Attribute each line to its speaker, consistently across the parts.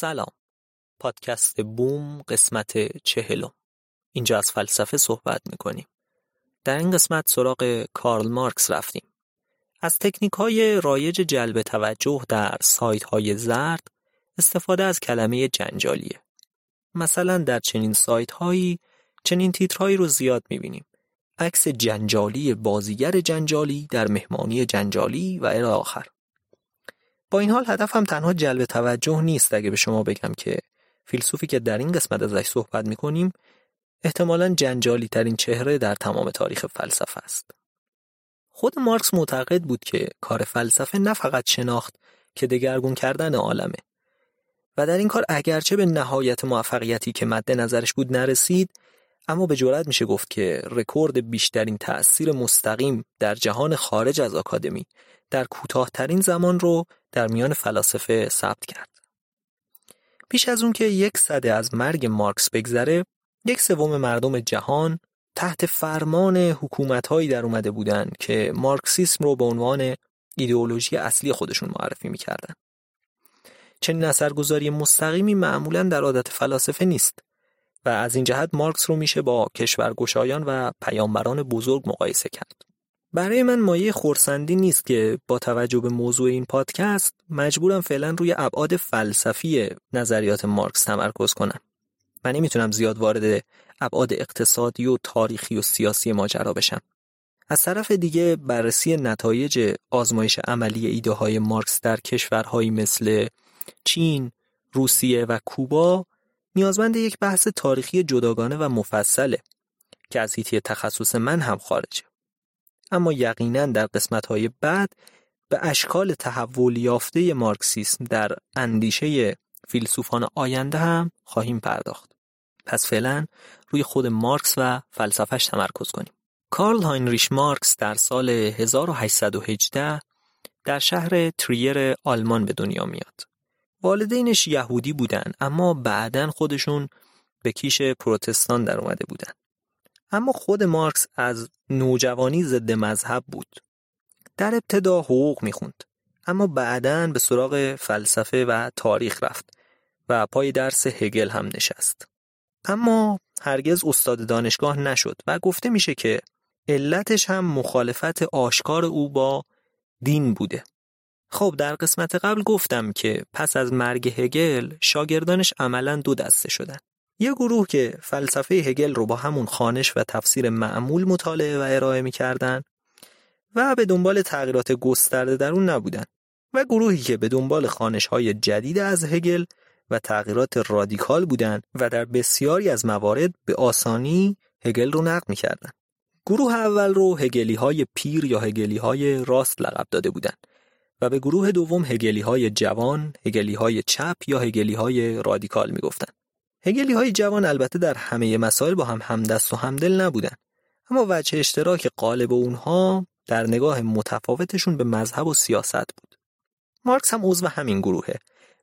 Speaker 1: سلام. پادکست بوم قسمت چهلم. اینجا از فلسفه صحبت می‌کنیم. در این قسمت سراغ کارل مارکس رفتیم. از تکنیک های رایج جلب توجه در سایت های زرد استفاده از کلمه جنجالیه. مثلا در چنین سایت هایی چنین تیترهایی رو زیاد می‌بینیم. عکس جنجالی بازیگر جنجالی در مهمانی جنجالی و الی آخر. با این حال هدفم تنها جلب توجه نیست اگه به شما بگم که فیلسوفی که در این قسمت ازش صحبت می‌کنیم احتمالا جنجالی ترین چهره در تمام تاریخ فلسفه است. خود مارکس معتقد بود که کار فلسفه نه فقط شناخت که دگرگون کردن عالمه و در این کار اگرچه به نهایت موفقیتی که مد نظرش بود نرسید اما به جرات میشه گفت که رکورد بیشترین تأثیر مستقیم در جهان خارج از آکادمی در کوتاهترین زمان رو در میان فلاسفه ثبت کرد. پیش از اون که یک صده از مرگ مارکس بگذره، یک سوم مردم جهان تحت فرمان حکومتهایی در اومده بودند که مارکسیسم رو به عنوان ایدئولوژی اصلی خودشون معرفی می‌کردن. چنین اثرگذاری مستقیمی معمولا در عادت فلاسفه نیست و از این جهت مارکس رو میشه با کشورگشایان و پیامبران بزرگ مقایسه کرد. برای من مایه خورسندی نیست که با توجه به موضوع این پادکست مجبورم فعلا روی ابعاد فلسفی نظریات مارکس تمرکز کنم. من نمی‌تونم زیاد وارد ابعاد اقتصادی و تاریخی و سیاسی ماجرا بشم. از طرف دیگه بررسی نتایج آزمایش عملی ایده های مارکس در کشورهایی مثل چین، روسیه و کوبا نیازمند یک بحث تاریخی جداگانه و مفصله که از هیتی تخصص من هم خارجه. اما یقینا در قسمت‌های بعد به اشکال تحول یافته مارکسیسم در اندیشه فیلسوفان آینده هم خواهیم پرداخت. پس فعلا روی خود مارکس و فلسفهش تمرکز کنیم. کارل هاینریش مارکس در سال 1818 در شهر تریر آلمان به دنیا میاد. والدینش یهودی بودن اما بعدا خودشون به کیش پروتستان در اومده بودن. اما خود مارکس از نوجوانی ضد مذهب بود. در ابتدا حقوق می‌خوند اما بعدا به سراغ فلسفه و تاریخ رفت و پای درس هگل هم نشست. اما هرگز استاد دانشگاه نشد و گفته میشه که علتش هم مخالفت آشکار او با دین بوده. خب در قسمت قبل گفتم که پس از مرگ هگل شاگردانش عملا دو دسته شدن. یه گروه که فلسفه هگل رو با همون خانش و تفسیر معمول مطالعه و ارائه می‌کردن و به دنبال تغییرات گسترده در اون نبودن و گروهی که به دنبال خانش های جدید از هگل و تغییرات رادیکال بودن و در بسیاری از موارد به آسانی هگل رو نقد می‌کردن. گروه اول رو هگلی های پیر یا هگلی های راست لقب داده بودند و به گروه دوم هگلی های جوان، هگلی های چپ یا هگلی های رادیکال می‌گفتند. هگلی های جوان البته در همه مسائل با هم همدست و همدل نبودن اما وجه اشتراک قالب اونها در نگاه متفاوتشون به مذهب و سیاست بود. مارکس هم عضو همین گروهه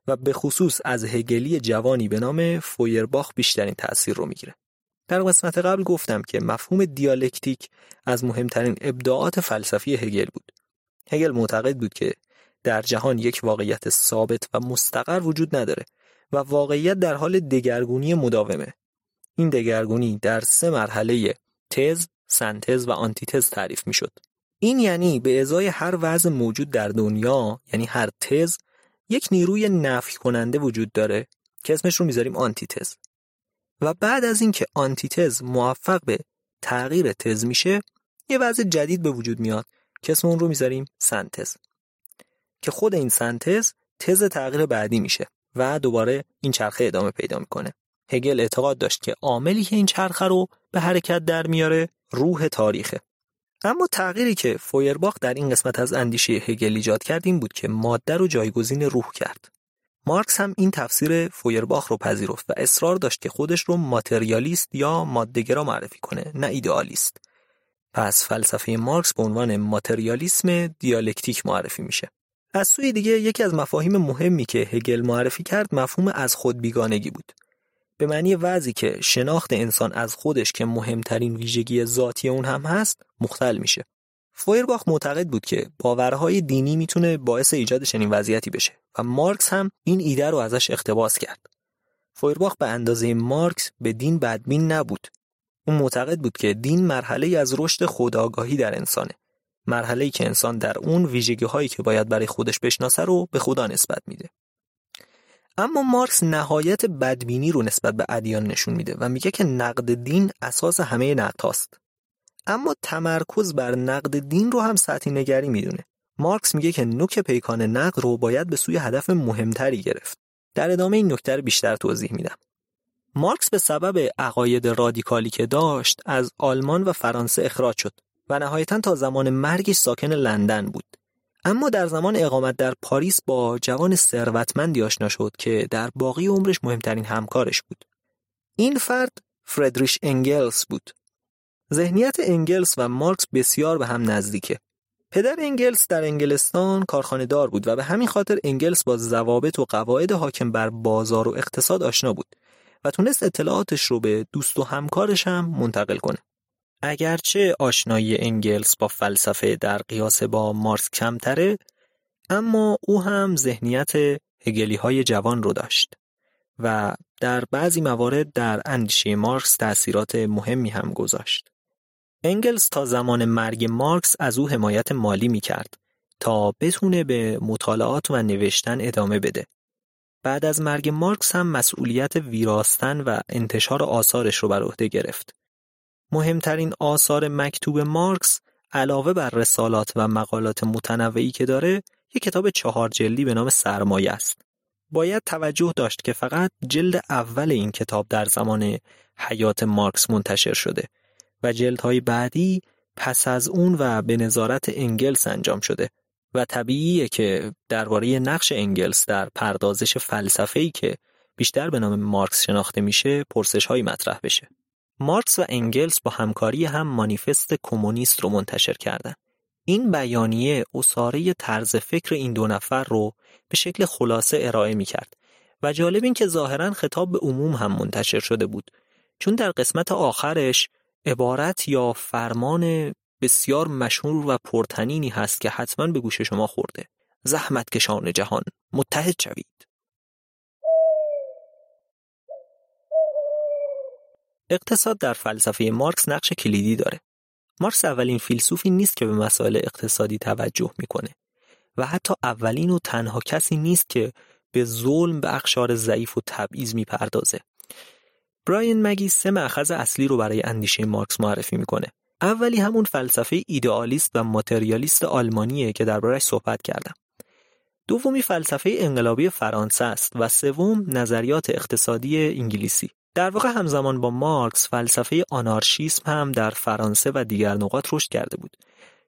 Speaker 1: و به خصوص از هگلی جوانی به نام فویرباخ بیشترین تأثیر رو می‌گیره. در قسمت قبل گفتم که مفهوم دیالکتیک از مهمترین ابداعات فلسفی هگل بود. هگل معتقد بود که در جهان یک واقعیت ثابت و مستقر وجود نداره و واقعیت در حال دگرگونی مداومه. این دگرگونی در سه مرحله تز، سنتز و آنتیتز تعریف می‌شد. این یعنی به ازای هر وضع موجود در دنیا یعنی هر تز یک نیروی نفی کننده وجود داره که اسمش رو می‌ذاریم آنتیتز و بعد از اینکه آنتیتز موفق به تغییر تز میشه یه وضع جدید به وجود میاد که اسم اون رو می‌ذاریم سنتز که خود این سنتز تز تغییر بعدی میشه و دوباره این چرخه ادامه پیدا می‌کنه هگل اعتقاد داشت که عاملی که این چرخه رو به حرکت در میاره روح تاریخه اما تغییری که فویرباخ در این قسمت از اندیشه هگل ایجاد کرد این بود که ماده رو جایگزین روح کرد. مارکس هم این تفسیر فویرباخ رو پذیرفت و اصرار داشت که خودش رو ماتریالیست یا مادهگرا معرفی کنه نه ایدئالیست. پس فلسفه مارکس به عنوان ماتریالیسم دیالکتیک معرفی میشه. از سوی دیگه یکی از مفاهیم مهمی که هگل معرفی کرد مفهوم از خود بیگانگی بود. به معنی وضعی که شناخت انسان از خودش که مهمترین ویژگی ذاتی اون هم هست مختل میشه. فویرباخ معتقد بود که باورهای دینی می‌تونه باعث ایجاد چنین وضعیتی بشه و مارکس هم این ایده رو ازش اقتباس کرد. فویرباخ به اندازه مارکس به دین بدبین نبود. اون معتقد بود که دین مرحله از رشد خداگاهی در انسانه. مرحله که انسان در اون ویژگی هایی که باید برای خودش بشناسه رو به خدا نسبت میده. اما مارکس نهایت بدبینی رو نسبت به ادیان نشون میده و میگه که نقد دین اساس همه نقد هاست. اما تمرکز بر نقد دین رو هم سطحی نگری می‌دونه. مارکس میگه که نوک پیکان نقد رو باید به سوی هدف مهمتری گرفت. در ادامه این نکته بیشتر توضیح میدم. مارکس به سبب عقاید رادیکالی که داشت از آلمان و فرانسه اخراج شد و نهایتا تا زمان مرگش ساکن لندن بود. اما در زمان اقامت در پاریس با جوان ثروتمندی آشنا شد که در باقی عمرش مهمترین همکارش بود. این فرد فردریش انگلس بود. ذهنیت انگلس و مارکس بسیار به هم نزدیکه. پدر انگلس در انگلستان کارخانه دار بود و به همین خاطر انگلس با ضوابط و قواعد حاکم بر بازار و اقتصاد آشنا بود و تونست اطلاعاتش رو به دوست و همکارش هم منتقل کنه. اگرچه آشنایی انگلس با فلسفه در قیاس با مارکس کمتره اما او هم ذهنیت هگلی های جوان رو داشت و در بعضی موارد در اندیشه مارکس تأثیرات مهمی هم گذاشت. انگلس تا زمان مرگ مارکس از او حمایت مالی می کرد تا بتونه به مطالعات و نوشتن ادامه بده. بعد از مرگ مارکس هم مسئولیت ویراستن و انتشار آثارش رو بر عهده گرفت. مهمترین آثار مکتوب مارکس علاوه بر رسالات و مقالات متنوعی که داره یک کتاب چهار جلدی به نام سرمایه است. باید توجه داشت که فقط جلد اول این کتاب در زمان حیات مارکس منتشر شده و جلدهای بعدی پس از اون و به نظارت انگلس انجام شده و طبیعیه که درباره نقش انگلس در پردازش فلسفه‌ای که بیشتر به نام مارکس شناخته میشه پرسش مطرح بشه. مارکس و انگلس با همکاری هم مانیفست کمونیست رو منتشر کردند. این بیانیه اصاره طرز فکر این دو نفر رو به شکل خلاصه ارائه می کرد و جالب این که ظاهرا خطاب به عموم هم منتشر شده بود چون در قسمت آخرش عبارت یا فرمان بسیار مشهور و پرتنینی هست که حتما به گوش شما خورده زحمت کشان جهان متحد شوید اقتصاد در فلسفه مارکس نقش کلیدی داره. مارکس اولین فیلسوفی نیست که به مسائل اقتصادی توجه می‌کنه و حتی اولین و تنها کسی نیست که به ظلم به اقشار ضعیف و تبعیض می‌پردازه. براین مگی سه مأخذ اصلی رو برای اندیشه مارکس معرفی می‌کنه. اولی همون فلسفه ایدئالیست و ماتریالیست آلمانیه که دربارش صحبت کردم. دومی فلسفه انقلابی فرانسه است و سوم نظریات اقتصادی انگلیسی. در واقع همزمان با مارکس فلسفه آنارشیسم هم در فرانسه و دیگر نقاط رشد کرده بود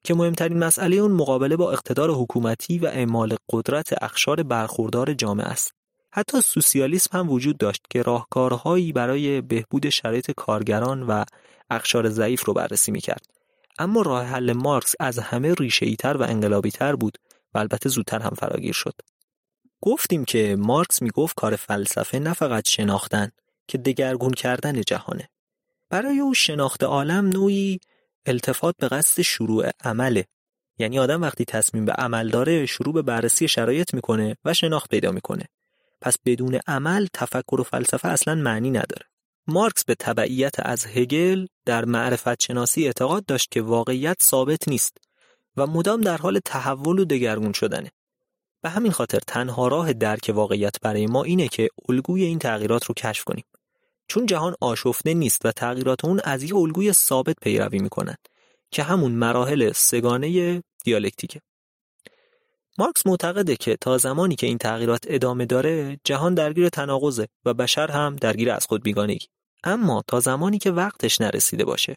Speaker 1: که مهمترین مسئله اون مقابله با اقتدار حکومتی و اعمال قدرت اخشار برخوردار جامعه است. حتی سوسیالیسم هم وجود داشت که راهکارهایی برای بهبود شرایط کارگران و اخشار ضعیف رو بررسی می‌کرد. اما راه حل مارکس از همه ریشه تر و انقلابی تر بود و البته زودتر هم فراگیر شد. گفتیم که مارکس می‌گفت کار فلسفه نه فقط شناختن که دگرگون کردن جهانه. برای او شناخت عالم نوعی التفات به قصد شروع عمله. یعنی آدم وقتی تصمیم به عمل داره شروع به بررسی شرایط می‌کنه و شناخت پیدا می‌کنه. پس بدون عمل تفکر و فلسفه اصلا معنی نداره. مارکس به تبعیت از هگل در معرفت شناسی اعتقاد داشت که واقعیت ثابت نیست و مدام در حال تحول و دگرگون شدنه. به همین خاطر تنها راه درک واقعیت برای ما اینه که الگوی این تغییرات رو کشف کنیم. چون جهان آشفته نیست و تغییرات اون از یه الگوی ثابت پیروی می‌کنن که همون مراحل سگانه دیالکتیکه. مارکس معتقده که تا زمانی که این تغییرات ادامه داره جهان درگیر تناقضه و بشر هم درگیر از خود بیگانگی. اما تا زمانی که وقتش نرسیده باشه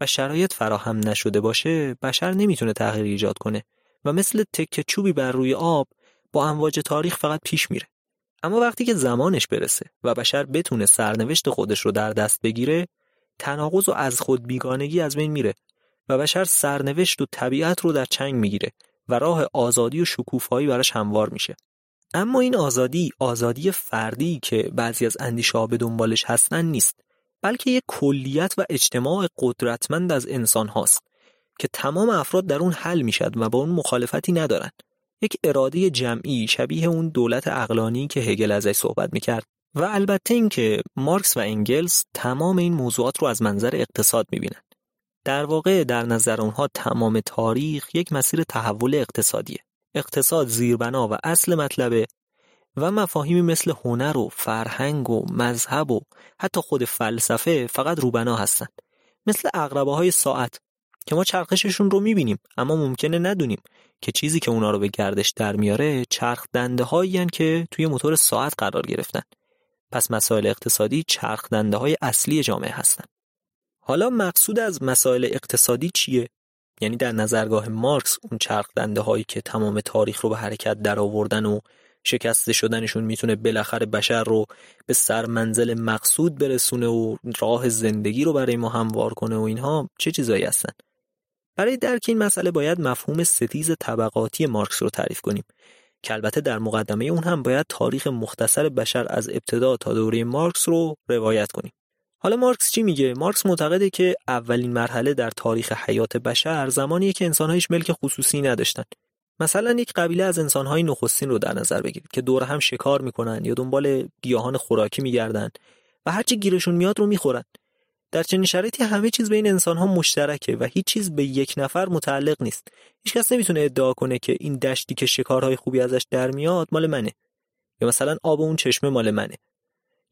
Speaker 1: و شرایط فراهم نشده باشه بشر نمی‌تونه تغییر ایجاد کنه و مثل تکه چوبی بر روی آب با امواج تاریخ فقط پیش میره. اما وقتی که زمانش برسه و بشر بتونه سرنوشت خودش رو در دست بگیره تناقض و از خود بیگانگی از بین میره و بشر سرنوشت و طبیعت رو در چنگ می‌گیره و راه آزادی و شکوفایی براش هموار میشه. اما این آزادی آزادی فردی که بعضی از اندیشه به دنبالش هستن نیست بلکه یک کلیت و اجتماع قدرتمند از انسان هاست که تمام افراد در اون حل می‌شد و با اون مخالفتی ندارن. یک اراده جمعی شبیه اون دولت اقلانی که هگل ازش صحبت می‌کرد. و البته اینکه مارکس و انگلز تمام این موضوعات رو از منظر اقتصاد می‌بینن. در واقع در نظر اونها تمام تاریخ یک مسیر تحول اقتصادیه. اقتصاد زیربنا و اصل مطلبه و مفاهیمی مثل هنر و فرهنگ و مذهب و حتی خود فلسفه فقط روبنا هستند مثل اقربه های ساعت که ما چرخششون رو می‌بینیم اما ممکنه ندونیم که چیزی که اونا رو به گردش در میاره چرخ دنده هایی که توی موتور ساعت قرار گرفتن. پس مسائل اقتصادی چرخ دنده های اصلی جامعه هستند حالا مقصود از مسائل اقتصادی چیه؟ یعنی در نظرگاه مارکس اون چرخ دنده هایی که تمام تاریخ رو به حرکت در آوردن و شکسته شدنشون می‌تونه بالاخره بشر رو به سر منزل مقصود برسونه و راه زندگی رو برای ما هموار کنه و اینها چه چیزایی هستن؟ برای درک این مسئله باید مفهوم ستیز طبقاتی مارکس رو تعریف کنیم. که البته در مقدمه اون هم باید تاریخ مختصر بشر از ابتدا تا دوره مارکس رو روایت کنیم. حالا مارکس چی میگه؟ مارکس معتقده که اولین مرحله در تاریخ حیات بشر زمانیه که انسانهایش ملک خصوصی نداشتن. مثلا یک قبیله از انسانهای نخستین رو در نظر بگیرید که دور هم شکار می‌کنن یا دنبال گیاهان خوراکی میگردن و هرچی گیرشون میاد رو می‌خورن. در چنین شرایطی همه چیز بین انسانها مشترکه و هیچ چیز به یک نفر متعلق نیست. هیچ کس نمی‌تونه ادعا کنه که این دشتی که شکارهای خوبی ازش در میاد مال منه. یا مثلا آب اون چشمه مال منه.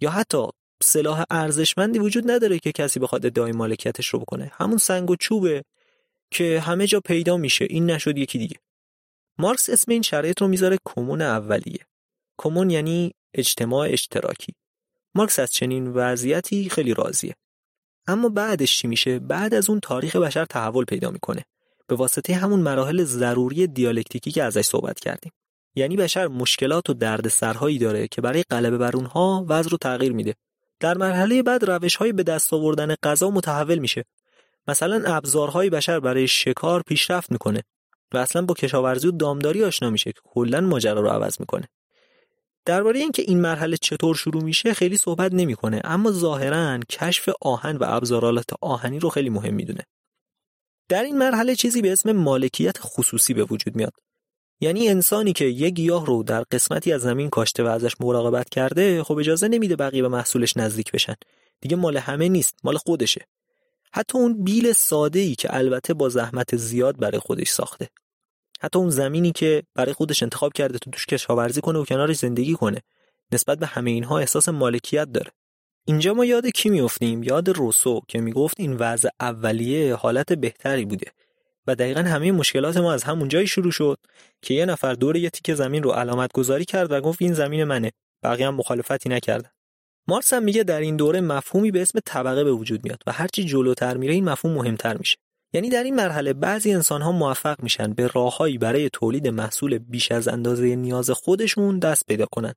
Speaker 1: یا حتی سلاح ارزشمندی وجود نداره که کسی بخواد ادعای مالکیتش رو بکنه. همون سنگ و چوبه که همه جا پیدا میشه. این نشد یکی دیگه. مارکس اسم این شرایط رو می‌ذاره کمون اولیه. کمون یعنی اجتماع اشتراکی. مارکس از چنین وضعیتی خیلی راضیه. اما بعدش چی میشه؟ بعد از اون تاریخ بشر تحول پیدا می‌کنه. به واسطه همون مراحل ضروری دیالکتیکی که ازش صحبت کردیم. یعنی بشر مشکلات و دردسرهایی داره که برای غلبه بر اونها وضع رو تغییر میده. در مرحله بعد روش های به دست آوردن غذا متحول میشه. مثلا ابزارهای بشر برای شکار پیشرفت می‌کنه و اصلا با کشاورزی و دامداری آشنا میشه که کلا ماجرا رو عوض می‌کنه. درباره اینکه این مرحله چطور شروع میشه خیلی صحبت نمی‌کنه اما ظاهرا کشف آهن و ابزارالات آهنی رو خیلی مهم می‌دونه. در این مرحله چیزی به اسم مالکیت خصوصی به وجود میاد. یعنی انسانی که یک گیاه رو در قسمتی از زمین کاشته و ازش مراقبت کرده خب اجازه نمیده بقیه به محصولش نزدیک بشن. دیگه مال همه نیست مال خودشه. حتی اون بیل ساده ای که البته با زحمت زیاد برای خودش ساخته. حتی اون زمینی که برای خودش انتخاب کرده تو توش کشاورزی کنه و کنارش زندگی کنه نسبت به همه اینها احساس مالکیت داره. اینجا ما یاد کی میافتیم؟ یاد روسو که می‌گفت این وضع اولیه حالت بهتری بوده و دقیقا همه مشکلات ما از همون جایی شروع شد که یه نفر دور یه تیکه زمین رو علامت گذاری کرد و گفت این زمین منه بقیه هم مخالفتی نکردن. مارکس هم میگه در این دوره مفهومی به اسم طبقه به وجود میاد و هرچی جلوتر میره این مفهوم مهمتر میشه. یعنی در این مرحله بعضی انسان ها موفق میشن به راههایی برای تولید محصول بیش از اندازه نیاز خودشون دست پیدا کنند.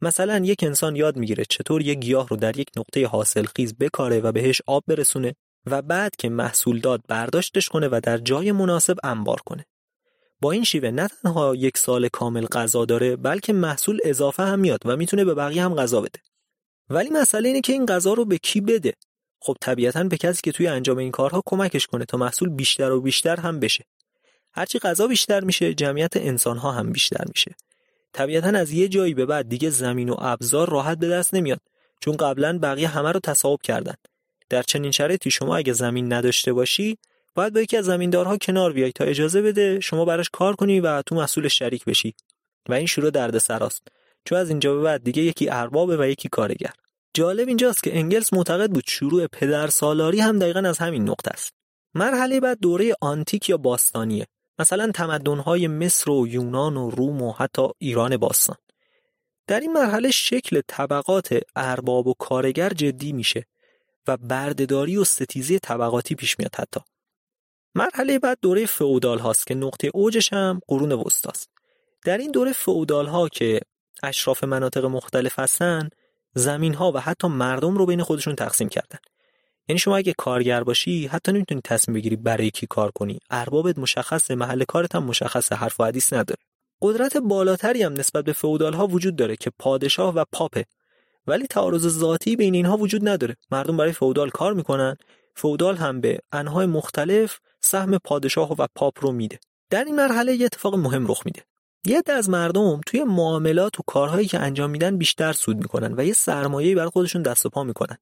Speaker 1: مثلا یک انسان یاد می‌گیره چطور یک گیاه رو در یک نقطه حاصل خیز بکاره و بهش آب برسونه و بعد که محصول داد برداشتش کنه و در جای مناسب انبار کنه. با این شیوه نه تنها یک سال کامل غذا داره بلکه محصول اضافه هم میاد و می‌تونه به بقیه هم غذا بده. ولی مسئله اینه که این غذا رو به کی بده خب طبیعتا به کسی که توی انجام این کارها کمکش کنه تا محصول بیشتر و بیشتر هم بشه. هرچی غذا بیشتر میشه جمعیت انسانها هم بیشتر میشه. طبیعتا از یه جایی به بعد دیگه زمین و ابزار راحت به دست نمیاد چون قبلا بقیه همه رو تصاحب کردن. در چنین شرایطی شما اگه زمین نداشته باشی باید با یکی از زمیندارها کنار بیای تا اجازه بده شما براش کار کنی و تو مسئول شریک بشی. و این شروع درد سراست چون از اینجا به بعد دیگه یکی اربابه و یکی کارگر. جالب اینجاست که انگلس معتقد بود شروع پدر سالاری هم دقیقا از همین نقطه است. مرحله بعد دوره آنتیک یا باستانیه. مثلا تمدن‌های مصر و یونان و روم و حتی ایران باستان. در این مرحله شکل طبقات ارباب و کارگر جدی میشه و بردهداری و ستیزی طبقاتی پیش میاد حتی. مرحله بعد دوره فئودال هاست که نقطه اوجش هم قرون وسطاست. در این دوره فئودال ها که اشراف مناطق مختلف هستن زمین ها و حتی مردم رو بین خودشون تقسیم کردن. یعنی شما اگه کارگر باشی حتی نمی‌تونی تصمیم بگیری برای کی کار کنی. اربابت مشخصه محل کارت هم مشخصه حرف و حدیث نداره. قدرت بالاتری هم نسبت به فئودال ها وجود داره که پادشاه و پاپه. ولی تعارض ذاتی بین اینها وجود نداره. مردم برای فئودال کار می‌کنن. فئودال هم به انهای مختلف سهم پادشاه و پاپ رو میده. در این مرحله یه اتفاق مهم رخ میده. یه از مردم توی معاملات و کارهایی که انجام میدن بیشتر سود می‌کنن و یه سرمایه‌ای برای خودشون دست و پا می‌کنن.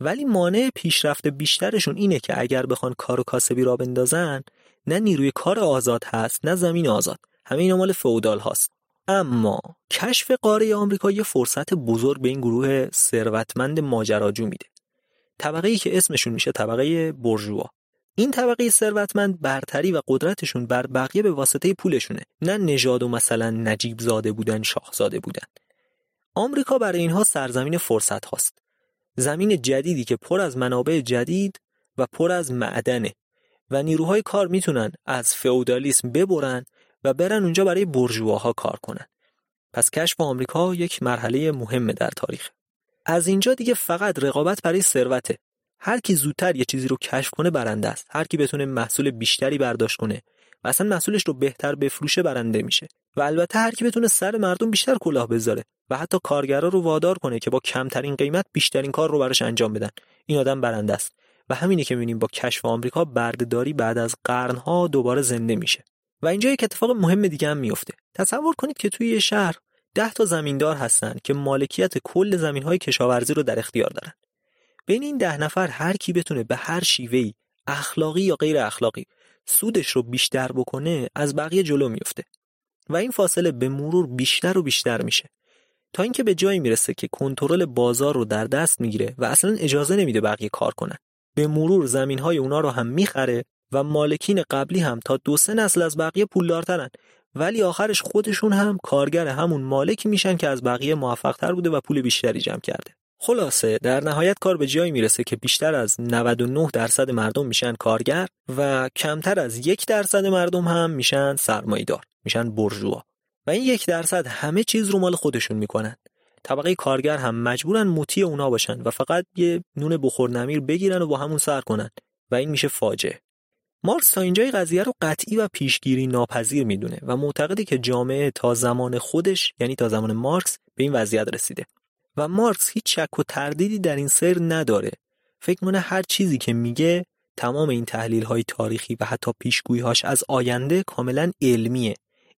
Speaker 1: ولی مانع پیشرفت بیشترشون اینه که اگر بخوان کار و کاسبی را بندازن نه نیروی کار آزاد هست نه زمین آزاد. همه اینا مال فئودال هاست. اما کشف قاره آمریکا یه فرصت بزرگ به این گروه ثروتمند ماجراجو میده. طبقه ای که اسمشون میشه طبقه برجوا این طبقه ثروتمند برتری و قدرتشون بر بقیه به واسطه پولشونه. نه نژاد و مثلا نجیب زاده بودن شاهزاده بودن. آمریکا برای اینها سرزمین فرصت هاست. زمین جدیدی که پر از منابع جدید و پر از معدنه و نیروهای کار می‌تونن از فئودالیسم ببرن و برن اونجا برای برجواها کار کنن. پس کشف آمریکا یک مرحله مهمه در تاریخ. از اینجا دیگه فقط رقابت برای ثروته. هر کی زودتر یه چیزی رو کشف کنه برنده است. هر کی بتونه محصول بیشتری برداشت کنه و اصلا محصولش رو بهتر بفروشه برنده میشه. و البته هر کی بتونه سر مردم بیشتر کلاه بذاره و حتی کارگرا رو وادار کنه که با کمترین قیمت بیشترین کار رو براش انجام بدن. این آدم برنده است. و همینه که می‌بینیم با کشف آمریکا بردهداری بعد از قرنها دوباره زنده میشه. و اینجا یک اتفاق مهم دیگه هم میفته تصور کنید که توی یه شهر ده تا زمیندار هستن که مالکیت کل زمین های کشاورزی رو در اختیار دارن. بین این ده نفر هر کی بتونه به هر شیوهی اخلاقی یا غیر اخلاقی سودش رو بیشتر بکنه از بقیه جلو میفته و این فاصله به مرور بیشتر و بیشتر میشه. تا اینکه به جایی می‌رسه که کنترل بازار رو در دست می‌گیره و اصلا اجازه نمیده بقیه کار کنن. به مرور زمین های اونا رو هم می‌خره و مالکین قبلی هم تا دو سه نسل از بقیه پولدارترن. ولی آخرش خودشون هم کارگر همون مالکی میشن که از بقیه موفقتر بوده و پول بیشتری جمع کرده. خلاصه در نهایت کار به جایی می‌رسه که بیشتر از 99 درصد مردم میشن کارگر و کمتر از یک درصد مردم هم میشن سرمایدار میشن برجوا. و این یک درصد همه چیز رو مال خودشون می‌کنن. طبقه کارگر هم مجبورن مطیع اونا باشن و فقط یه نون بخور نمیر بگیرن و با همون سر کنن و این میشه فاجعه. مارکس تا اینجای قضیه رو قطعی و پیشگیری ناپذیر می‌دونه و معتقده که جامعه تا زمان خودش یعنی تا زمان مارکس به این وضعیت رسیده. و مارکس هیچ شک و تردیدی در این سر نداره. فکر کنه هر چیزی که میگه تمام این تحلیل های تاریخی و حتی پیشگویی هاش از آینده کاملا علمیه.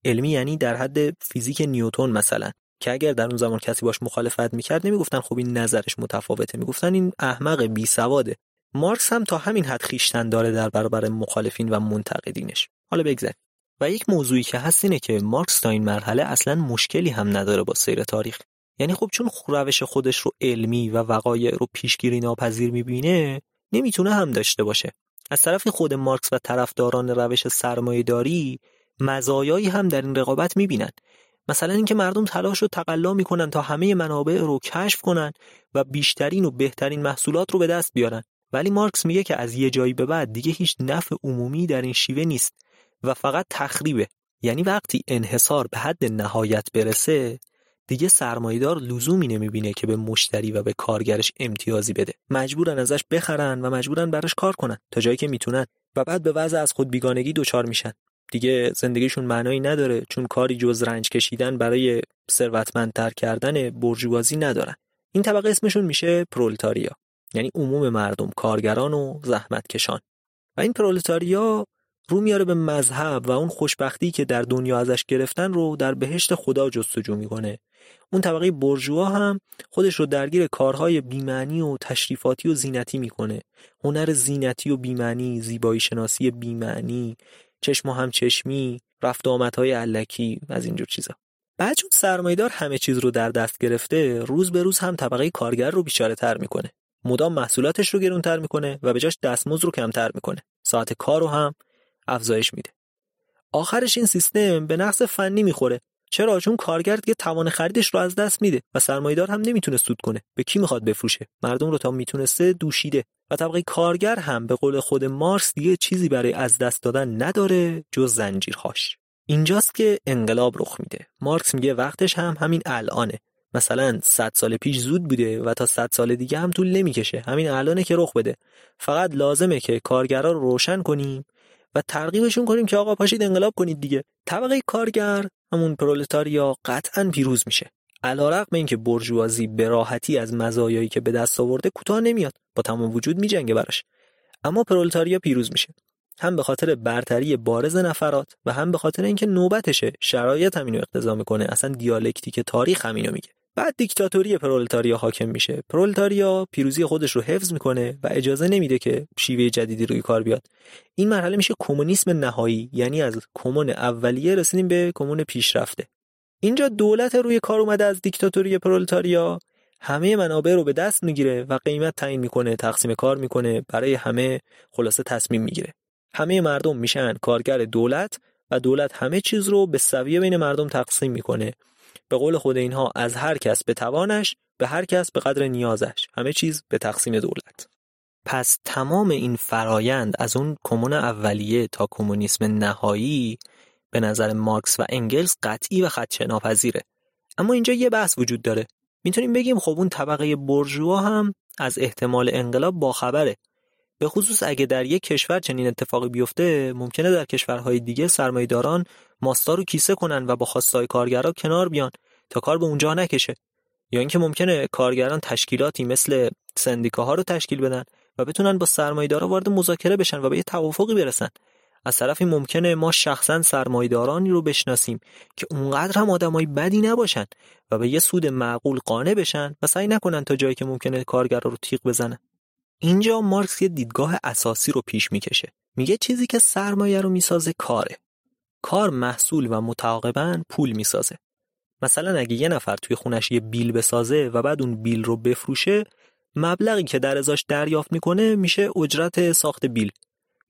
Speaker 1: علمی یعنی در حد فیزیک نیوتون مثلا که اگر در اون زمان کسی باش مخالفت می‌کرد نمی‌گفتن خب این نظرش متفاوته می‌گفتن این احمق بی سواده. مارکس هم تا همین حد خیشتن داره در برابر مخالفین و منتقدینش. حالا بگذاریم و یک موضوعی که هست اینه که مارکس تا این مرحله اصلا مشکلی هم نداره با سیر تاریخ. یعنی خب چون روش خودش رو علمی و وقایع رو پیشگیری ناپذیر می‌بینه نمی‌تونه هم داشته باشه. از طرف خود مارکس و طرفداران روش سرمایهداری مزایایی هم در این رقابت می‌بینن. مثلا اینکه مردم تلاش رو تقلا می‌کنن تا همه منابع رو کشف کنن و بیشترین و بهترین محصولات رو به دست بیارن. ولی مارکس میگه که از یه جایی به بعد دیگه هیچ نفع عمومی در این شیوه نیست و فقط تخریبه. یعنی وقتی انحصار به حد نهایت برسه دیگه سرمایدار لزومی نمی‌بینه که به مشتری و به کارگرش امتیازی بده. مجبورن ازش بخرن و مجبورن براش کار کنن تا جایی که می‌تونن. و بعد به وضع از خود بیگانگی دچار میشن. دیگه زندگیشون معنایی نداره چون کاری جز رنج کشیدن برای ثروتمندتر کردن برجوازی ندارن. این طبقه اسمشون میشه پرولتاریا. یعنی عموم مردم کارگران و زحمتکشان. و این پرولتاریا رو میاره به مذهب و اون خوشبختی که در دنیا ازش گرفتن رو در بهشت خدا جستجو می‌کنه. اون طبقه برجوا هم خودش رو درگیر کارهای بیمعنی و تشریفاتی و زینتی می‌کنه. هنر زینتی و بیمعنی زیبایی شناسی بیمعنی چشم و همچشمی رفت آمدهای علکی از اینجور چیزا. بعد چون سرمایدار همه چیز رو در دست گرفته روز به روز هم طبقه کارگر رو بیچاره تر می‌کنه. مدام محصولاتش رو گرونتر می‌کنه و به جاش دستمزد رو کمتر می‌کنه. ساعت کار رو هم افزایش میده. آخرش این سیستم به نقص فنی می‌خوره. چرا؟ چون کارگر دیگه توان خریدش رو از دست میده و سرمایدار هم نمی‌تونه سود کنه. به کی می‌خواد بفروشه؟ مردم رو تا می‌تونسته دوشیده و طبقه کارگر هم به قول خود مارس دیگه چیزی برای از دست دادن نداره جز زنجیرهاش. اینجاست که انقلاب رخ میده. مارکس میگه وقتش هم همین الانه. مثلا 100 سال پیش زود بوده و تا 100 سال دیگه هم طول نمی‌کشه. همین الانه که رخ بده. فقط لازمه که کارگرا رو روشن کنیم و ترغیبشون کنیم که آقا پاشید انقلاب کنید دیگه. طبقه کارگر همون پرولتاریا قطعا پیروز میشه. علیرغم اینکه برجوازی به راحتی از مزایایی که به دست آورده کوتاه نمیاد با تمام وجود میجنگه براش. اما پرولتاریا پیروز میشه. هم به خاطر برتری بارز نفرات و هم به خاطر اینکه نوبتشه شرایط همینو اقتضا می‌کنه. اصلا دیالکتیک تاریخ همینو میگه. بعد دیکتاتوری پرولتاریا حاکم میشه. پرولتاریا پیروزی خودش رو حفظ می‌کنه و اجازه نمیده که شیوه جدیدی روی کار بیاد. این مرحله میشه کمونیسم نهایی یعنی از کمون اولیه رسیدیم به کمون پیشرفته. اینجا دولت روی کار اومده از دیکتاتوری پرولتاریا. همه منابع رو به دست می‌گیره و قیمت تعیین می‌کنه تقسیم کار می‌کنه برای همه خلاصه تصمیم می‌گیره. همه مردم میشن کارگر دولت و دولت همه چیز رو به سویه بین مردم تقسیم می‌کنه. به قول خود اینها از هر کس به توانش به هر کس به قدر نیازش. همه چیز به تقسیم دولت. پس تمام این فرایند از اون کمون اولیه تا کمونیسم نهایی به نظر مارکس و انگلز قطعی و خدشه ناپذیره اما اینجا یه بحث وجود داره. می‌تونیم بگیم خب اون طبقه برجوا هم از احتمال انقلاب باخبره. به خصوص اگه در یک کشور چنین اتفاقی بیفته ممکنه در کشورهای دیگه سرمایداران ماستا رو کیسه کنن و با خواستای کارگرا کنار بیان تا کار به اونجا نکشه. یا اینکه ممکنه کارگران تشکیلاتی مثل سندیکاها رو تشکیل بدن و بتونن با سرمایدارا وارد مذاکره بشن و به یه توافقی برسن. از طرفی ممکنه ما شخصا سرمایدارانی رو بشناسیم که اونقدر هم آدمای بدی نباشن و به یه سود معقول قانع بشن و سعی نکنن تا جایی که ممکنه کارگرا رو تیغ بزنن. اینجا مارکس یه دیدگاه اساسی رو پیش می‌کشه. میگه چیزی که سرمایه رو می‌سازه کاره. کار محصول و متعاقبا پول می‌سازه. مثلا اگه یه نفر توی خونش یه بیل بسازه و بعد اون بیل رو بفروشه مبلغی که در ازاش دریافت می‌کنه میشه اجرت ساخت بیل.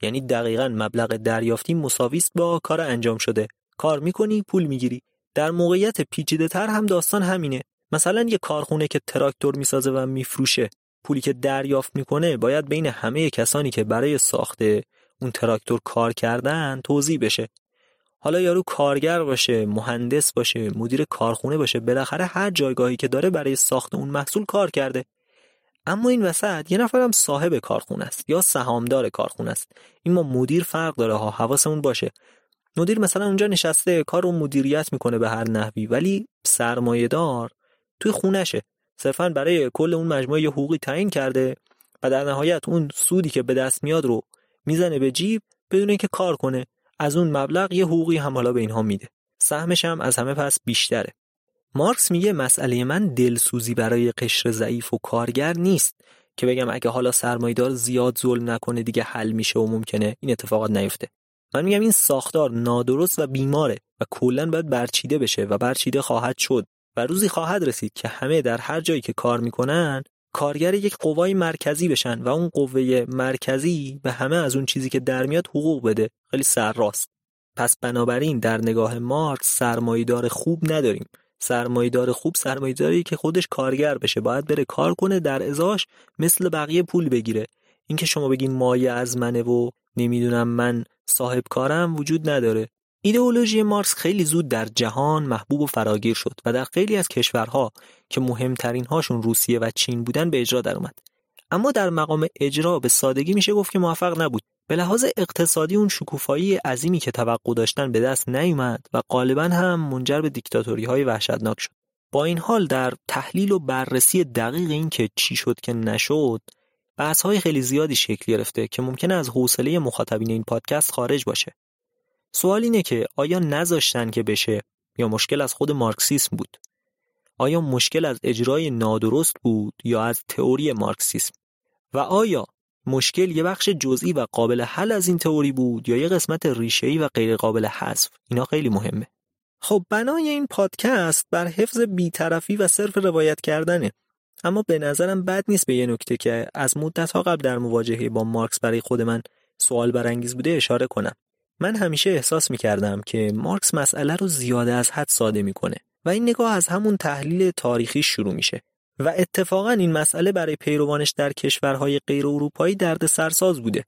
Speaker 1: یعنی دقیقا مبلغ دریافتی مساویست با کار انجام شده. کار می‌کنی پول می‌گیری. در موقعیت پیچیده تر هم داستان همینه. مثلا یه کارخونه که تراکتور می‌سازه و میفروشه پولی که دریافت می‌کنه باید بین همه کسانی که برای ساخت اون تراکتور کار کردن توضیح بشه. حالا یارو کارگر باشه مهندس باشه مدیر کارخونه باشه بالاخره هر جایگاهی که داره برای ساخت اون محصول کار کرده. اما این وسط یه نفرم صاحب کارخونه است یا سهامدار کارخونه است. این ما مدیر فرق داره ها حواسمون باشه. مدیر مثلا اونجا نشسته کار رو مدیریت می‌کنه به هر نحوی ولی سرمایه دار توی خونشه صرفا برای کل اون مجموعه یه حقوقی تعیین کرده و در نهایت اون سودی که به دست میاد رو می‌زنه به جیب بدون اینکه کار کنه. از اون مبلغ یه حقوقی هم حالا به اینها میده. سهمش هم از همه پس بیشتره. مارکس میگه مسئله من دلسوزی برای قشر ضعیف و کارگر نیست. که بگم اگه حالا سرمایدار زیاد ظلم نکنه دیگه حل میشه و ممکنه این اتفاقات نیفته. من میگم این ساختار نادرست و بیماره و کلا باید برچیده بشه و برچیده خواهد شد و روزی خواهد رسید که همه در هر جایی که کار می‌کنن کارگر یک قوای مرکزی بشن و اون قوه مرکزی به همه از اون چیزی که در میاد حقوق بده. خیلی سرراست پس بنابراین در نگاه مارکس سرمایدار خوب نداریم. سرمایدار خوب سرمایداری که خودش کارگر بشه. باید بره کار کنه در ازاش مثل بقیه پول بگیره. اینکه شما بگین مایه از منه و نمی‌دونم من صاحب کارم وجود نداره. ایدئولوژی مارکس خیلی زود در جهان محبوب و فراگیر شد و در خیلی از کشورها که مهمترین هاشون روسیه و چین بودن به اجرا در اومد. اما در مقام اجرا به سادگی میشه گفت که موفق نبود. به لحاظ اقتصادی اون شکوفایی عظیمی که توقع داشتن به دست نیومد و غالبا هم منجر به دیکتاتوری های وحشتناک شد. با این حال در تحلیل و بررسی دقیق این که چی شد که نشد بحث های خیلی زیادی شکل گرفته که ممکنه از حوصله مخاطبین این پادکست خارج باشه. سوال اینه که آیا نذاشتن که بشه یا مشکل از خود مارکسیسم بود؟ آیا مشکل از اجرای نادرست بود یا از تئوری مارکسیسم؟ و آیا مشکل یه بخش جزئی و قابل حل از این تئوری بود یا یه قسمت ریشه‌ای و غیر قابل حذف؟ اینا خیلی مهمه. خب بنای این پادکست بر حفظ بیطرفی و صرف روایت کردنه اما به نظرم بد نیست به یه نکته که از مدت ها قبل در مواجهه با مارکس برای خود من سوال برانگیز بوده اشاره کنم من همیشه احساس می کردم که مارکس مسئله رو زیاده از حد ساده می‌کنه و این نگاه از همون تحلیل تاریخی شروع میشه. و اتفاقا این مسئله برای پیروانش در کشورهای غیر اروپایی درد سرساز بوده.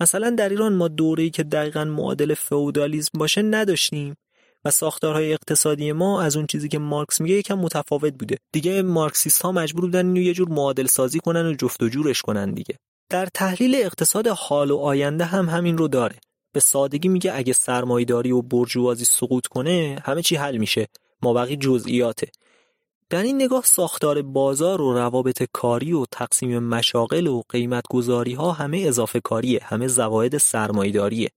Speaker 1: مثلا در ایران ما دوره‌ای که دقیقا معادل فئودالیسم باشه نداشتیم و ساختارهای اقتصادی ما از اون چیزی که مارکس میگه یکم متفاوت بوده. دیگه مارکسیست ها مجبور بودن اینو یه جور معادل سازی کنن و جفت و جورش کنن دیگه. در تحلیل اقتصاد حال و آینده هم همین رو داره. به سادگی میگه اگه سرمایداری و برجوازی سقوط کنه همه چی حل میشه. ما بقی جزئیاته. در این نگاه ساختار بازار و روابط کاری و تقسیم مشاغل و قیمت گذاری ها همه اضافه کاریه همه زواید سرمایداریه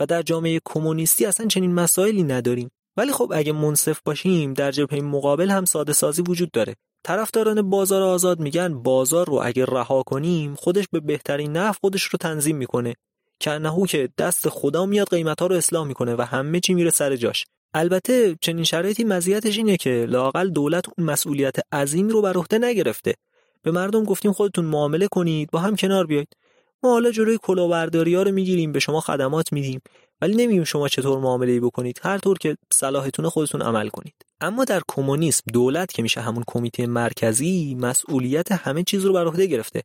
Speaker 1: و در جامعه کمونیستی اصلا چنین مسائلی نداریم. ولی خب اگه منصف باشیم در جبهه مقابل هم ساده سازی وجود داره. طرفداران بازار آزاد میگن بازار رو اگه رها کنیم خودش به بهترین نحو خودش رو تنظیم می‌کنه. که نهو که دست خدا میاد قیمت ها رو اصلاح می‌کنه و همه چی میره سر جاش. البته چنین شرایطی مزیتش اینه که لاقل دولت اون مسئولیت عظیم رو بر عهده نگرفته. به مردم گفتیم خودتون معامله کنید با هم کنار بیاید. ما حالا جلوی کلاهبرداری ها رو می‌گیریم به شما خدمات میدیم. ولی نمیگیم شما چطور معامله بکنید. هر طور که صلاحتون خودتون عمل کنید. اما در کمونیسم دولت که میشه همون کمیته مرکزی مسئولیت همه چیز رو بر عهده گرفته.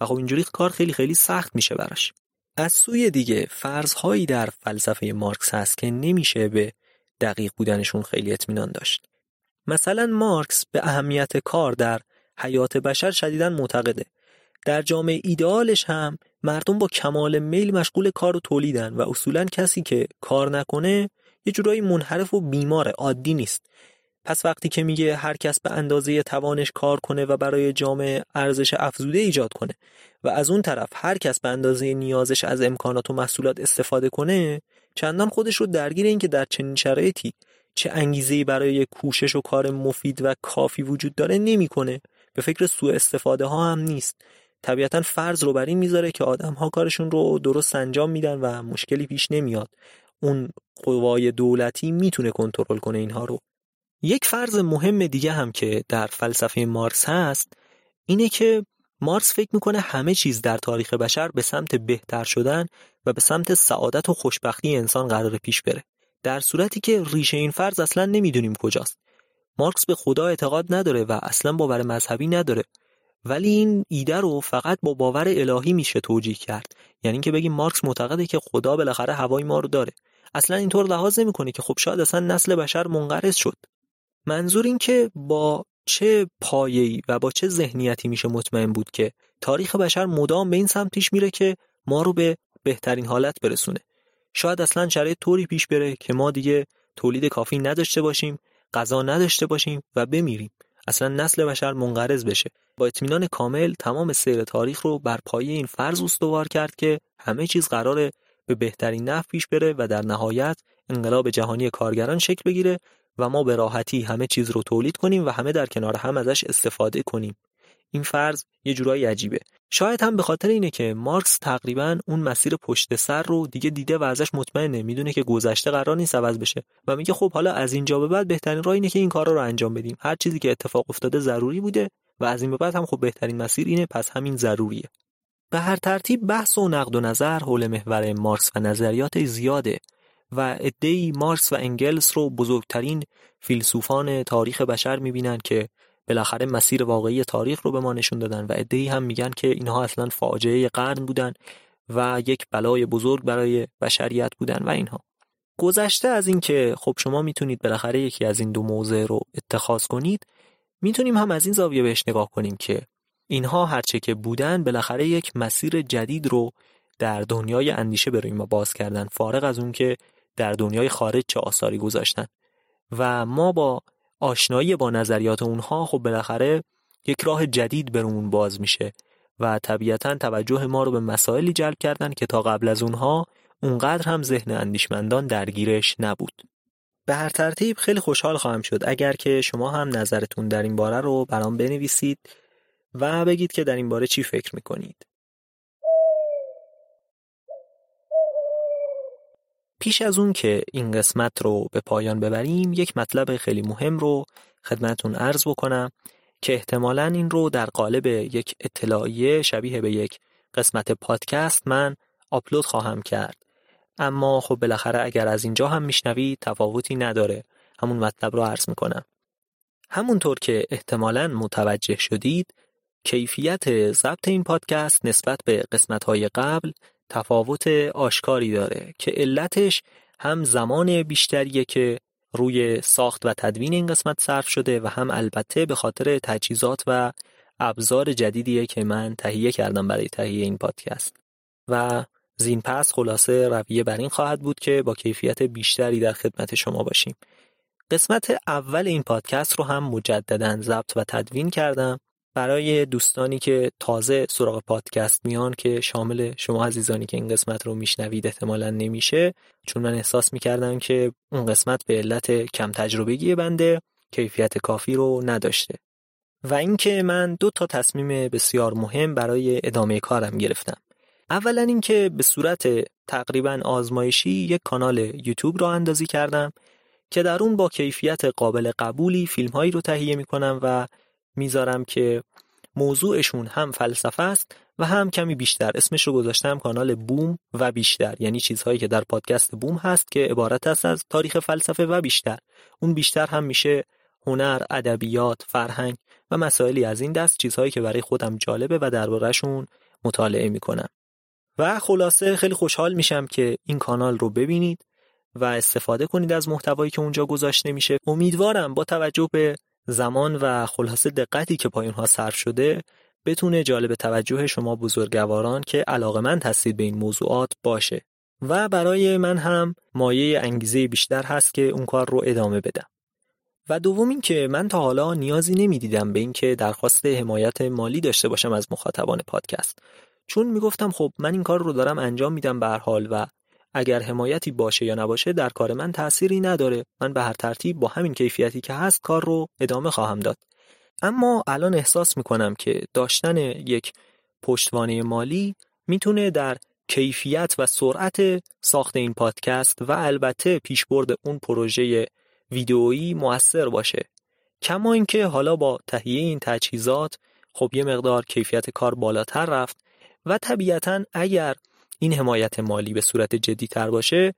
Speaker 1: و خب اینجوری کار خیلی خیلی سخت میشه براش. از سوی دیگه فرضهایی در فلسفه مارکس هست که نمیشه به دقیق بودنشون خیلی اطمینان داشت. مثلا مارکس به اهمیت کار در حیات بشر شدیدا معتقده. در جامعه ایدئالش هم مردم با کمال میل مشغول کار و تولیدن و اصولا کسی که کار نکنه یه جورایی منحرف و بیمار عادی نیست. پس وقتی که میگه هر کس به اندازه توانش کار کنه و برای جامعه ارزش افزوده ایجاد کنه و از اون طرف هر کس به اندازه نیازش از امکانات و محصولات استفاده کنه چندان خودش رو درگیر این که در چنین شرایطی چه انگیزه برای کوشش و کار مفید و کافی وجود داره نمی‌کنه. به فکر سوء استفاده ها هم نیست. طبیعتا فرض رو بر این می‌ذاره که آدم ها کارشون رو درست انجام میدن و مشکلی پیش نمیاد. اون قوای دولتی می‌تونه کنترل کنه اینها رو. یک فرض مهم دیگه هم که در فلسفه مارکس هست اینه که مارکس فکر می‌کنه همه چیز در تاریخ بشر به سمت بهتر شدن و به سمت سعادت و خوشبختی انسان قرار پیش بره. در صورتی که ریشه این فرض اصلا نمی‌دونیم کجاست. مارکس به خدا اعتقاد نداره و اصلا باور مذهبی نداره. ولی این ایده رو فقط با باور الهی میشه توجیه کرد. یعنی اینکه بگیم مارکس معتقده که خدا بالاخره هوای ما رو داره. اصلا اینطور لحاظ نمی‌کنه که خب شاید اصلا نسل بشر منقرض شد. منظور این که با چه پایه‌ای و با چه ذهنیتی میشه مطمئن بود که تاریخ بشر مدام به این سمت پیش میره که ما رو به بهترین حالت برسونه. شاید اصلا شرایط طوری پیش بره که ما دیگه تولید کافی نداشته باشیم غذا نداشته باشیم و بمیریم. اصلا نسل بشر منقرض بشه. با اطمینان کامل تمام سیر تاریخ رو بر پایه این فرض استوار کرد که همه چیز قراره به بهترین نحو پیش بره و در نهایت انقلاب جهانی کارگران شکل بگیره و ما به راحتی همه چیز رو تولید کنیم و همه در کنار هم ازش استفاده کنیم. این فرض یه جورایی عجیبه. شاید هم به خاطر اینه که مارکس تقریبا اون مسیر پشت سر رو دیگه دیده و ازش مطمئنه می‌دونه که گذشته قرار نیست عوض بشه و میگه خب حالا از اینجا به بعد بهترین راه اینه که این کارا رو انجام بدیم. هر چیزی که اتفاق افتاده ضروری بوده و از این به بعد هم خب بهترین مسیر اینه پس همین ضروریه. به هر ترتیب بحث و نقد و نظر حول محور مارکس و نظریات زیاده. و ادهی مارکس و انگلس رو بزرگترین فیلسوفان تاریخ بشر می‌بینن که بالاخره مسیر واقعی تاریخ رو به ما نشون دادن و ادهی هم میگن که اینها اصلا فاجعه قرن بودن و یک بلای بزرگ برای بشریت بودن و اینها. گذشته از اینکه خب شما می‌تونید بالاخره یکی از این دو موضع رو اتخاذ کنید می‌تونیم هم از این زاویه بهش نگاه کنیم که اینها هرچه که بودن بالاخره یک مسیر جدید رو در دنیای اندیشه برای ما باز کردن فارغ از اون که در دنیای خارج چه آثاری گذاشتن و ما با آشنایی با نظریات اونها خب بالاخره یک راه جدید برامون باز میشه و طبیعتا توجه ما رو به مسائلی جلب کردن که تا قبل از اونها اونقدر هم ذهن اندیشمندان درگیرش نبود. به هر ترتیب خیلی خوشحال خواهم شد اگر که شما هم نظرتون در این باره رو برام بنویسید و بگید که در این باره چی فکر می‌کنید. پیش از اون که این قسمت رو به پایان ببریم یک مطلب خیلی مهم رو خدمتون عرض بکنم که احتمالا این رو در قالب یک اطلاعیه شبیه به یک قسمت پادکست من آپلود خواهم کرد. اما خب بالاخره اگر از اینجا هم میشنوید تفاوتی نداره. همون مطلب رو عرض می‌کنم. همونطور که احتمالا متوجه شدید کیفیت ضبط این پادکست نسبت به قسمت های قبل تفاوت آشکاری داره که علتش هم زمان بیشتریه که روی ساخت و تدوین این قسمت صرف شده و هم البته به خاطر تجهیزات و ابزار جدیدیه که من تهیه کردم برای تهیه این پادکست. و زین پس خلاصه رویه بر این خواهد بود که با کیفیت بیشتری در خدمت شما باشیم. قسمت اول این پادکست رو هم مجددا ضبط و تدوین کردم. برای دوستانی که تازه سراغ پادکست میان که شامل شما عزیزانی که این قسمت رو میشنوید احتمالا نمیشه چون من احساس می‌کردم که اون قسمت به علت کم تجربگی بنده کیفیت کافی رو نداشته. و اینکه من دو تا تصمیم بسیار مهم برای ادامه کارم گرفتم. اولا اینکه به صورت تقریبا آزمایشی یک کانال یوتیوب را اندازی کردم که در اون با کیفیت قابل قبولی فیلم هایی رو تهیه می‌کنم و می‌ذارم که موضوعشون هم فلسفه است و هم کمی بیشتر. اسمش رو گذاشتم کانال بوم و بیشتر. یعنی چیزهایی که در پادکست بوم هست که عبارت است از تاریخ فلسفه و بیشتر. اون بیشتر هم میشه هنر، ادبیات، فرهنگ و مسائلی از این دست چیزهایی که برای خودم جالبه و دربارهشون مطالعه می‌کنم. و خلاصه خیلی خوشحال میشم که این کانال رو ببینید و استفاده کنید از محتوایی که اونجا گذاشته میشه. امیدوارم با توجه به زمان و خلاصه دقتی که پایین ها صرف شده بتونه جالب توجه شما بزرگواران که علاقمند هستید به این موضوعات باشه. و برای من هم مایه انگیزه بیشتر هست که اون کار رو ادامه بدم. و دوم این که من تا حالا نیازی نمی‌دیدم به اینکه درخواست حمایت مالی داشته باشم از مخاطبان پادکست. چون می‌گفتم خب من این کار رو دارم انجام میدم به حال و اگر حمایتی باشه یا نباشه در کار من تأثیری نداره. من به هر ترتیب با همین کیفیتی که هست کار رو ادامه خواهم داد. اما الان احساس می‌کنم که داشتن یک پشتوانه مالی می‌تونه در کیفیت و سرعت ساخت این پادکست و البته پیشبرد اون پروژه ویدئویی موثر باشه. کما اینکه حالا با تهیه این تجهیزات خب یه مقدار کیفیت کار بالاتر رفت و طبیعتا اگر این حمایت مالی به صورت جدی تر باشه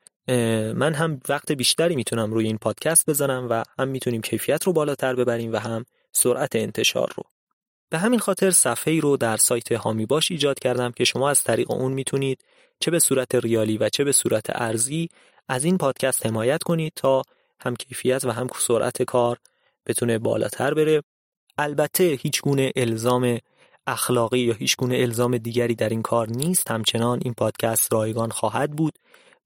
Speaker 1: من هم وقت بیشتری می‌تونم روی این پادکست بزنم و هم می‌تونیم کیفیت رو بالاتر ببریم و هم سرعت انتشار رو. به همین خاطر صفحه ای رو در سایت هامی باش ایجاد کردم که شما از طریق اون می‌تونید چه به صورت ریالی و چه به صورت ارزی از این پادکست حمایت کنید تا هم کیفیت و هم سرعت کار بتونه بالاتر بره. البته هیچ گونه الزام اخلاقی یا هیچ گونه الزام دیگری در این کار نیست همچنان این پادکست رایگان خواهد بود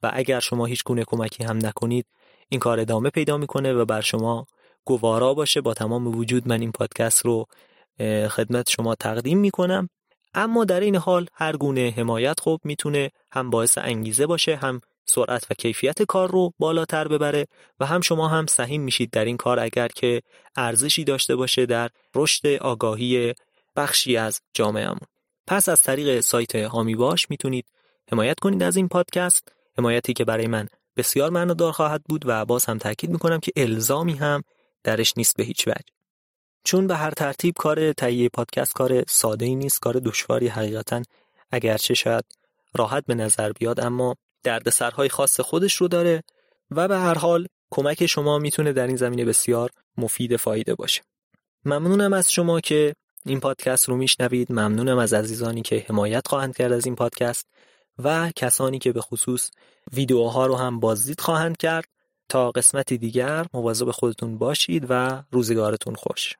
Speaker 1: و اگر شما هیچ گونه کمکی هم نکنید این کار ادامه پیدا می‌کنه و بر شما گوارا باشه. با تمام وجود من این پادکست رو خدمت شما تقدیم می‌کنم. اما در این حال هر گونه حمایت خب می‌تونه هم باعث انگیزه باشه هم سرعت و کیفیت کار رو بالاتر ببره و هم شما هم سهیم میشید در این کار. اگر که ارزشی داشته باشه در رشد آگاهی بخشی از جامعهمون. پس از طریق سایت هامی باش می‌تونید حمایت کنید از این پادکست. حمایتی که برای من بسیار معنادار خواهد بود و باز هم تاکید می‌کنم که الزامی هم درش نیست به هیچ وجه. چون به هر ترتیب کار تهیه پادکست کار ساده ای نیست کار دشواری حقیقتا اگرچه شاید راحت به نظر بیاد اما دردسرهای خاص خودش رو داره و به هر حال کمک شما می‌تونه در این زمینه بسیار مفید فایده باشه. ممنونم از شما که این پادکست رو میشنوید. ممنونم از عزیزانی که حمایت خواهند کرد از این پادکست و کسانی که به خصوص ویدیوها رو هم بازدید خواهند کرد. تا قسمتی دیگر مواظب خودتون باشید و روزگارتون خوش.